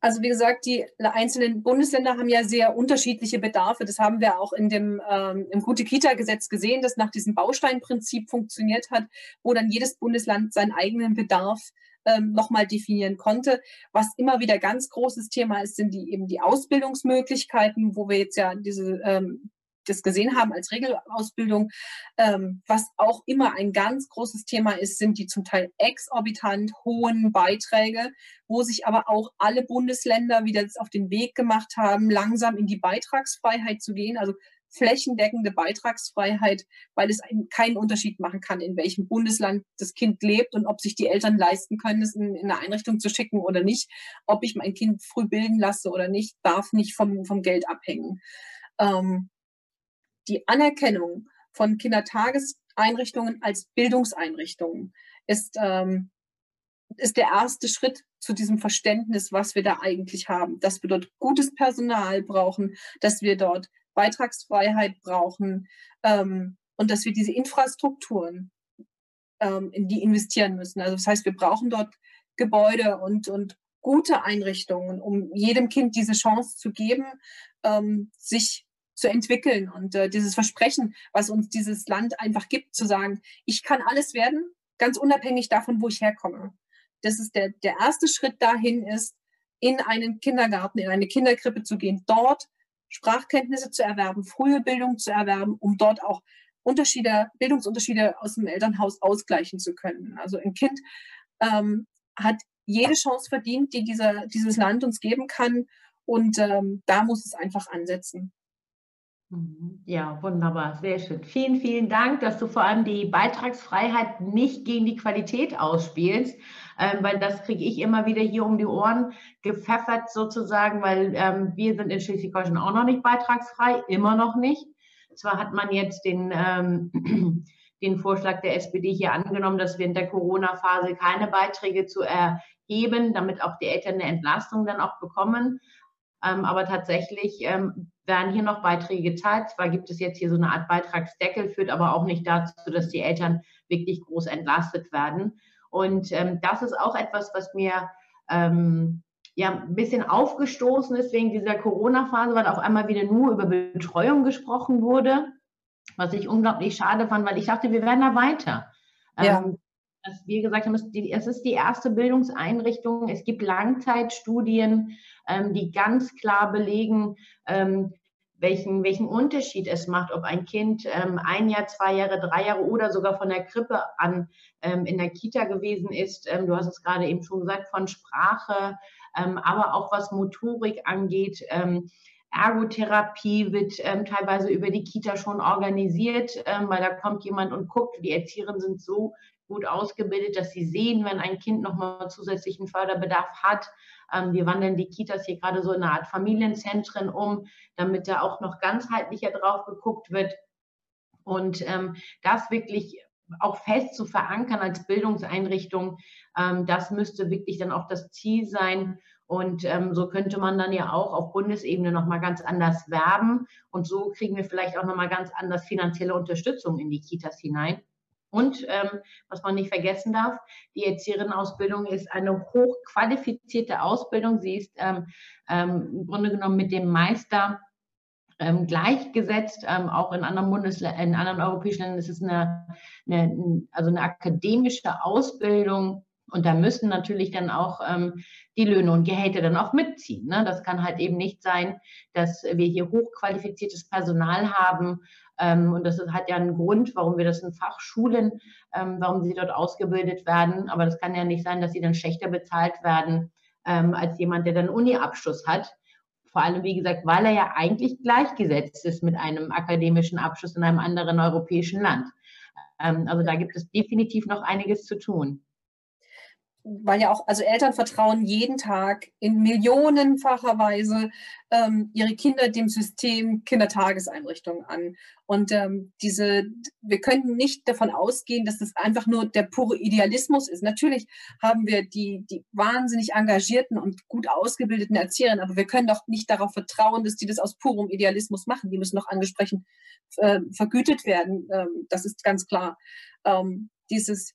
Also wie gesagt, die einzelnen Bundesländer haben ja sehr unterschiedliche Bedarfe. Das haben wir auch in dem ähm, im Gute-Kita-Gesetz gesehen, das nach diesem Bausteinprinzip funktioniert hat, wo dann jedes Bundesland seinen eigenen Bedarf ähm, nochmal definieren konnte. Was immer wieder ganz großes Thema ist, sind die eben die Ausbildungsmöglichkeiten, wo wir jetzt ja diese ähm, das gesehen haben als Regelausbildung. Ähm, was auch immer ein ganz großes Thema ist, sind die zum Teil exorbitant hohen Beiträge, wo sich aber auch alle Bundesländer wieder auf den Weg gemacht haben, langsam in die Beitragsfreiheit zu gehen. Also flächendeckende Beitragsfreiheit, weil es keinen Unterschied machen kann, in welchem Bundesland das Kind lebt und ob sich die Eltern leisten können, es in, in eine Einrichtung zu schicken oder nicht. Ob ich mein Kind früh bilden lasse oder nicht, darf nicht vom, vom Geld abhängen. Ähm, die Anerkennung von Kindertageseinrichtungen als Bildungseinrichtungen ist, ähm, ist der erste Schritt zu diesem Verständnis, was wir da eigentlich haben, dass wir dort gutes Personal brauchen, dass wir dort Beitragsfreiheit brauchen ähm, und dass wir diese Infrastrukturen ähm, in die investieren müssen. Also das heißt, wir brauchen dort Gebäude und, und gute Einrichtungen, um jedem Kind diese Chance zu geben, ähm, sich zu entwickeln und äh, dieses Versprechen, was uns dieses Land einfach gibt, zu sagen, ich kann alles werden, ganz unabhängig davon, wo ich herkomme. Das ist der, der erste Schritt dahin ist, in einen Kindergarten, in eine Kinderkrippe zu gehen, dort Sprachkenntnisse zu erwerben, frühe Bildung zu erwerben, um dort auch Unterschiede, Bildungsunterschiede aus dem Elternhaus ausgleichen zu können. Also ein Kind ähm, hat jede Chance verdient, die dieser, dieses Land uns geben kann. Und ähm, da muss es einfach ansetzen. Mhm. Ja, wunderbar, sehr schön. Vielen, vielen Dank, dass du vor allem die Beitragsfreiheit nicht gegen die Qualität ausspielst, ähm, weil das kriege ich immer wieder hier um die Ohren gepfeffert sozusagen, weil ähm, wir sind in Schleswig-Holstein auch noch nicht beitragsfrei, immer noch nicht. Zwar hat man jetzt den, ähm, *clears throat* den Vorschlag der SPD hier angenommen, dass wir in der Corona-Phase keine Beiträge zu erheben, damit auch die Eltern eine Entlastung dann auch bekommen. Ähm, aber tatsächlich ähm, werden hier noch Beiträge gezahlt. Zwar gibt es jetzt hier so eine Art Beitragsdeckel, führt aber auch nicht dazu, dass die Eltern wirklich groß entlastet werden. Und ähm, das ist auch etwas, was mir ähm, ja ein bisschen aufgestoßen ist wegen dieser Corona-Phase, weil auf einmal wieder nur über Betreuung gesprochen wurde. was ich unglaublich schade fand, weil ich dachte, wir werden da weiter. Ja. Ähm, dass wir gesagt haben, es ist die erste Bildungseinrichtung. Es gibt Langzeitstudien, ähm, die ganz klar belegen, ähm, welchen, welchen Unterschied es macht, ob ein Kind ähm, ein Jahr, zwei Jahre, drei Jahre oder sogar von der Krippe an ähm, in der Kita gewesen ist. Ähm, du hast es gerade eben schon gesagt, von Sprache, ähm, aber auch was Motorik angeht. Ergotherapie wird teilweise über die Kita schon organisiert, weil da kommt jemand und guckt, die Erzieherinnen sind so gut ausgebildet, dass sie sehen, wenn ein Kind nochmal zusätzlichen Förderbedarf hat. Ähm, wir wandeln die Kitas hier gerade so in eine Art Familienzentren um, damit da auch noch ganzheitlicher drauf geguckt wird. Und ähm, das wirklich auch fest zu verankern als Bildungseinrichtung, ähm, das müsste wirklich dann auch das Ziel sein. Und so könnte man dann ja auch auf Bundesebene nochmal ganz anders werben. Und so kriegen wir vielleicht auch nochmal ganz anders finanzielle Unterstützung in die Kitas hinein. Und ähm, was man nicht vergessen darf, die Erzieherinnenausbildung ist eine hochqualifizierte Ausbildung. Sie ist ähm, ähm, im Grunde genommen mit dem Meister ähm, gleichgesetzt. Ähm, auch in anderen Bundesländern, in anderen europäischen Ländern ist es eine, eine, also eine akademische Ausbildung. Und da müssen natürlich dann auch ähm, die Löhne und Gehälter dann auch mitziehen. Ne? Das kann halt eben nicht sein, dass wir hier hochqualifiziertes Personal haben, ähm, und das hat ja einen Grund, warum wir das in Fachschulen, ähm, warum sie dort ausgebildet werden. Aber das kann ja nicht sein, dass sie dann schlechter bezahlt werden ähm, als jemand, der dann Uni-Abschluss hat. Vor allem, wie gesagt, weil er ja eigentlich gleichgesetzt ist mit einem akademischen Abschluss in einem anderen europäischen Land. also da gibt es definitiv noch einiges zu tun weil ja auch, also Eltern vertrauen jeden Tag in millionenfacher Weise ähm, ihre Kinder dem System Kindertageseinrichtungen an. Und ähm, diese, wir können nicht davon ausgehen, dass das einfach nur der pure Idealismus ist. Natürlich haben wir die, die wahnsinnig engagierten und gut ausgebildeten Erzieherinnen, aber wir können doch nicht darauf vertrauen, dass die das aus purem Idealismus machen. Die müssen noch angesprochen äh, vergütet werden. Ähm, das ist ganz klar. Ähm, dieses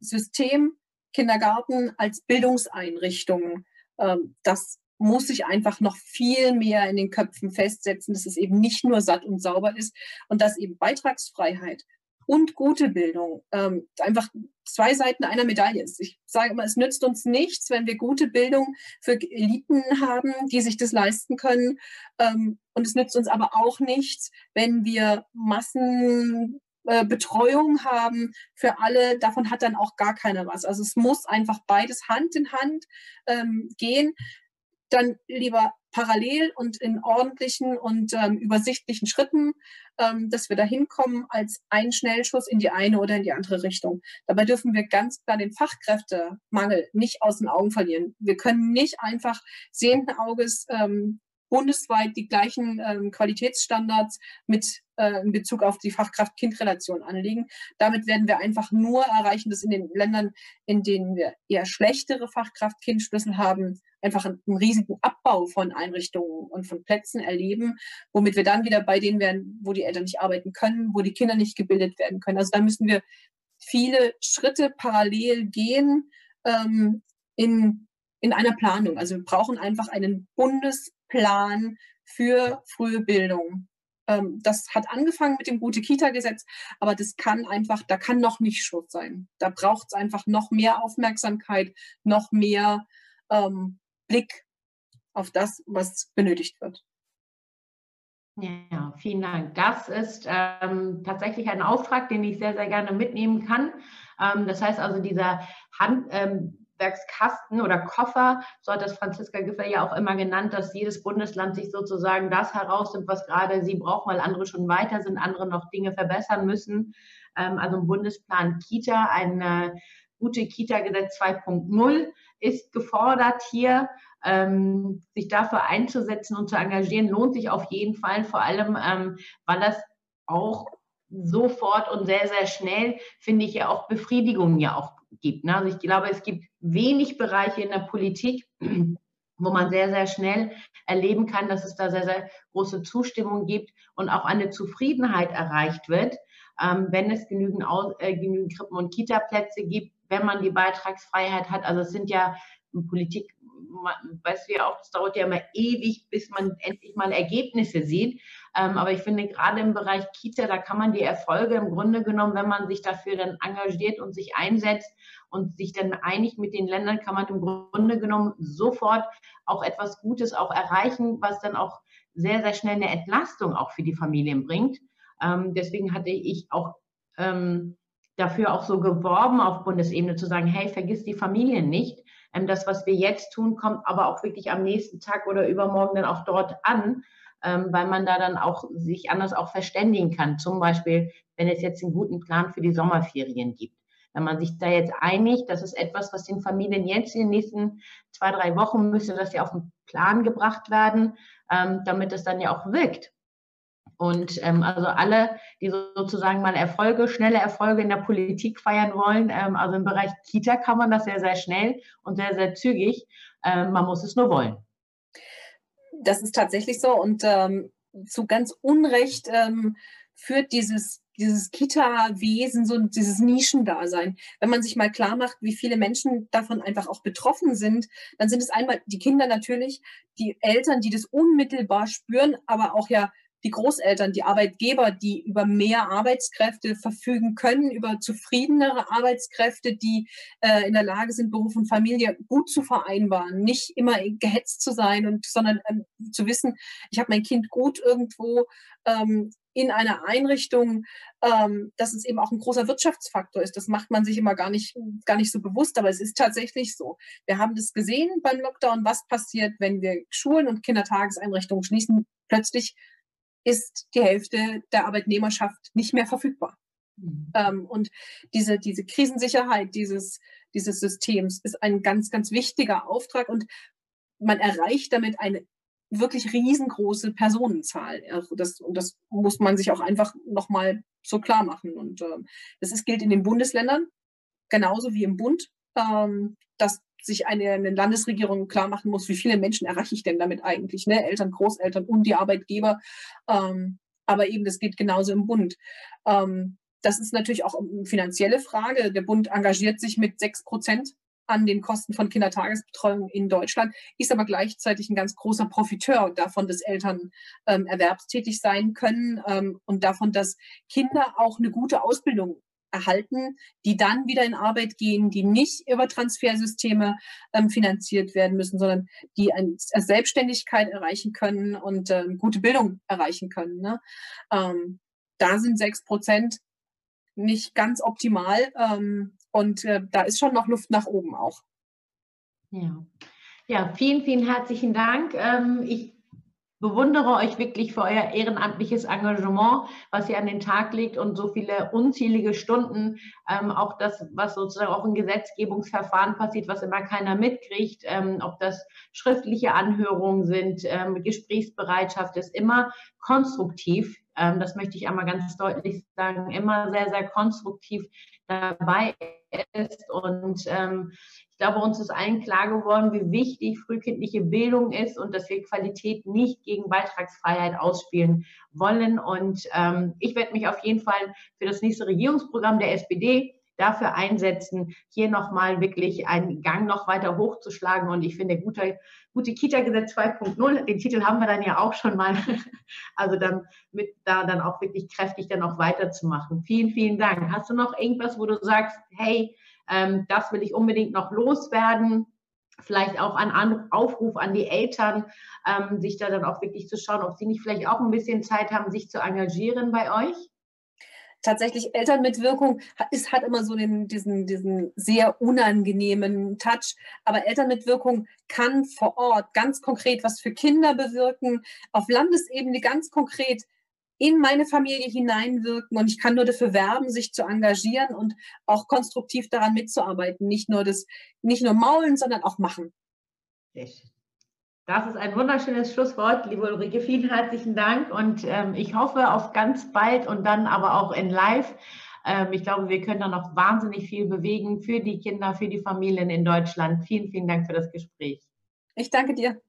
System Kindergarten als Bildungseinrichtung. Ähm, das muss sich einfach noch viel mehr in den Köpfen festsetzen, dass es eben nicht nur satt und sauber ist und dass eben Beitragsfreiheit und gute Bildung ähm, einfach zwei Seiten einer Medaille ist. Ich sage immer, es nützt uns nichts, wenn wir gute Bildung für Eliten haben, die sich das leisten können. Ähm, und es nützt uns aber auch nichts, wenn wir Massen äh, Betreuung haben für alle, davon hat dann auch gar keiner was. Also es muss einfach beides Hand in Hand ähm, gehen. Dann lieber parallel und in ordentlichen und ähm, übersichtlichen Schritten, ähm, dass wir da hinkommen als ein Schnellschuss in die eine oder in die andere Richtung. Dabei dürfen wir ganz klar den Fachkräftemangel nicht aus den Augen verlieren. Wir können nicht einfach sehenden Auges ähm, bundesweit die gleichen ähm, Qualitätsstandards mit äh, in Bezug auf die Fachkraft-Kind-Relation anlegen. Damit werden wir einfach nur erreichen, dass in den Ländern, in denen wir eher schlechtere Fachkraft-Kind-Schlüssel haben, einfach einen, riesigen Abbau von Einrichtungen und von Plätzen erleben, womit wir dann wieder bei denen wären, wo die Eltern nicht arbeiten können, wo die Kinder nicht gebildet werden können. Also da müssen wir viele Schritte parallel gehen ähm, in, in einer Planung. Also wir brauchen einfach einen Bundes Plan für frühe Bildung. Ähm, das hat angefangen mit dem Gute-Kita-Gesetz, aber das kann einfach, da kann noch nicht Schluss sein. Da braucht es einfach noch mehr Aufmerksamkeit, noch mehr ähm, Blick auf das, was benötigt wird. Ja, vielen Dank. Das ist ähm, tatsächlich ein Auftrag, den ich sehr, sehr gerne mitnehmen kann. Ähm, das heißt also, dieser Hand, ähm, Werkskasten oder Koffer, so hat das Franziska Giffey ja auch immer genannt, dass jedes Bundesland sich sozusagen das herausnimmt, was gerade sie braucht, weil andere schon weiter sind, andere noch Dinge verbessern müssen. Ähm, also ein Bundesplan Kita, ein äh, gute Kita-Gesetz 2.0 ist gefordert hier. Ähm, sich dafür einzusetzen und zu engagieren, lohnt sich auf jeden Fall, vor allem, ähm, weil das auch sofort und sehr, sehr schnell, finde ich, ja auch Befriedigung ja auch gibt. Ne? Also ich glaube, es gibt wenig Bereiche in der Politik, wo man sehr, sehr schnell erleben kann, dass es da sehr, sehr große Zustimmung gibt und auch eine Zufriedenheit erreicht wird, ähm, wenn es genügend, äh, genügend Krippen- und Kita-Plätze gibt, wenn man die Beitragsfreiheit hat. Also es sind ja Politik weißt du ja auch, das dauert ja immer ewig, bis man endlich mal Ergebnisse sieht. Ähm, aber ich finde, gerade im Bereich Kita, da kann man die Erfolge im Grunde genommen, wenn man sich dafür dann engagiert und sich einsetzt und sich dann einigt mit den Ländern, kann man im Grunde genommen sofort auch etwas Gutes auch erreichen, was dann auch sehr, sehr schnell eine Entlastung auch für die Familien bringt. Ähm, deswegen hatte ich auch ähm, dafür auch so geworben auf Bundesebene zu sagen, hey, vergiss die Familien nicht. Ähm, das, was wir jetzt tun, kommt aber auch wirklich am nächsten Tag oder übermorgen dann auch dort an, ähm, weil man da dann auch sich anders auch verständigen kann. Zum Beispiel, wenn es jetzt einen guten Plan für die Sommerferien gibt. Wenn man sich da jetzt einigt, das ist etwas, was den Familien jetzt in den nächsten zwei, drei Wochen müsste das ja auf den Plan gebracht werden, ähm, damit es dann ja auch wirkt. Und ähm, also alle, die sozusagen mal Erfolge, schnelle Erfolge in der Politik feiern wollen, ähm, also im Bereich Kita kann man das sehr, sehr schnell und sehr, sehr zügig. Ähm, man muss es nur wollen. Das ist tatsächlich so und ähm, zu ganz Unrecht ähm, führt dieses dieses Kita-Wesen, so dieses Nischendasein. Wenn man sich mal klar macht, wie viele Menschen davon einfach auch betroffen sind, dann sind es einmal die Kinder natürlich, die Eltern, die das unmittelbar spüren, aber auch ja die Großeltern, die Arbeitgeber, die über mehr Arbeitskräfte verfügen können, über zufriedenere Arbeitskräfte, die äh, in der Lage sind, Beruf und Familie gut zu vereinbaren, nicht immer gehetzt zu sein und sondern ähm, zu wissen, ich habe mein Kind gut irgendwo ähm, in einer Einrichtung, ähm, dass es eben auch ein großer Wirtschaftsfaktor ist. Das macht man sich immer gar nicht, gar nicht so bewusst, aber es ist tatsächlich so. Wir haben das gesehen beim Lockdown, was passiert, wenn wir Schulen und Kindertageseinrichtungen schließen. Plötzlich ist die Hälfte der Arbeitnehmerschaft nicht mehr verfügbar. Mhm. Ähm, und diese, diese Krisensicherheit dieses, dieses Systems ist ein ganz, ganz wichtiger Auftrag und man erreicht damit eine wirklich riesengroße Personenzahl. Das, und das muss man sich auch einfach nochmal so klar machen. Und äh, das ist, gilt in den Bundesländern genauso wie im Bund, ähm, dass sich eine, eine Landesregierung klar machen muss, wie viele Menschen erreiche ich denn damit eigentlich, ne? Eltern, Großeltern und die Arbeitgeber. Ähm, aber eben, das geht genauso im Bund. Ähm, das ist natürlich auch eine finanzielle Frage. Der Bund engagiert sich mit sechs Prozent an den Kosten von Kindertagesbetreuung in Deutschland, ist aber gleichzeitig ein ganz großer Profiteur davon, dass Eltern ähm, erwerbstätig sein können ähm, und davon, dass Kinder auch eine gute Ausbildung erhalten, die dann wieder in Arbeit gehen, die nicht über Transfersysteme ähm, finanziert werden müssen, sondern die eine Selbstständigkeit erreichen können und ähm, gute Bildung erreichen können. Ne? Ähm, da sind sechs Prozent nicht ganz optimal ähm, und äh, da ist schon noch Luft nach oben auch. Ja. Ja, vielen, vielen herzlichen Dank. Ähm, ich bewundere euch wirklich für euer ehrenamtliches Engagement, was ihr an den Tag legt und so viele unzählige Stunden, ähm, auch das, was sozusagen auch im Gesetzgebungsverfahren passiert, was immer keiner mitkriegt, ähm, ob das schriftliche Anhörungen sind, ähm, Gesprächsbereitschaft ist immer konstruktiv. Ähm, das möchte ich einmal ganz deutlich sagen, immer sehr, sehr konstruktiv dabei ist und ähm, glaube, uns ist allen klar geworden, wie wichtig frühkindliche Bildung ist und dass wir Qualität nicht gegen Beitragsfreiheit ausspielen wollen. Und ähm, ich werde mich auf jeden Fall für das nächste Regierungsprogramm der SPD dafür einsetzen, hier nochmal wirklich einen Gang noch weiter hochzuschlagen. Und ich finde, gute, gute Kita-Gesetz 2.0, den Titel haben wir dann ja auch schon mal, *laughs* also dann mit da dann auch wirklich kräftig dann auch weiterzumachen. Vielen, vielen Dank. Hast du noch irgendwas, wo du sagst, hey, ähm, das will ich unbedingt noch loswerden. Vielleicht auch ein Aufruf an die Eltern, ähm, sich da dann auch wirklich zu schauen, ob sie nicht vielleicht auch ein bisschen Zeit haben, sich zu engagieren bei euch tatsächlich Elternmitwirkung ist, hat immer so den, diesen, diesen sehr unangenehmen Touch. Aber Elternmitwirkung kann vor Ort ganz konkret was für Kinder bewirken, auf Landesebene ganz konkret in meine Familie hineinwirken und ich kann nur dafür werben, sich zu engagieren und auch konstruktiv daran mitzuarbeiten. Nicht nur das, nicht nur maulen, sondern auch machen. Das ist ein wunderschönes Schlusswort, liebe Ulrike. Vielen herzlichen Dank und ähm, ich hoffe auf ganz bald und dann aber auch in Live. Ähm, ich glaube, wir können da noch wahnsinnig viel bewegen für die Kinder, für die Familien in Deutschland. Vielen, vielen Dank für das Gespräch. Ich danke dir.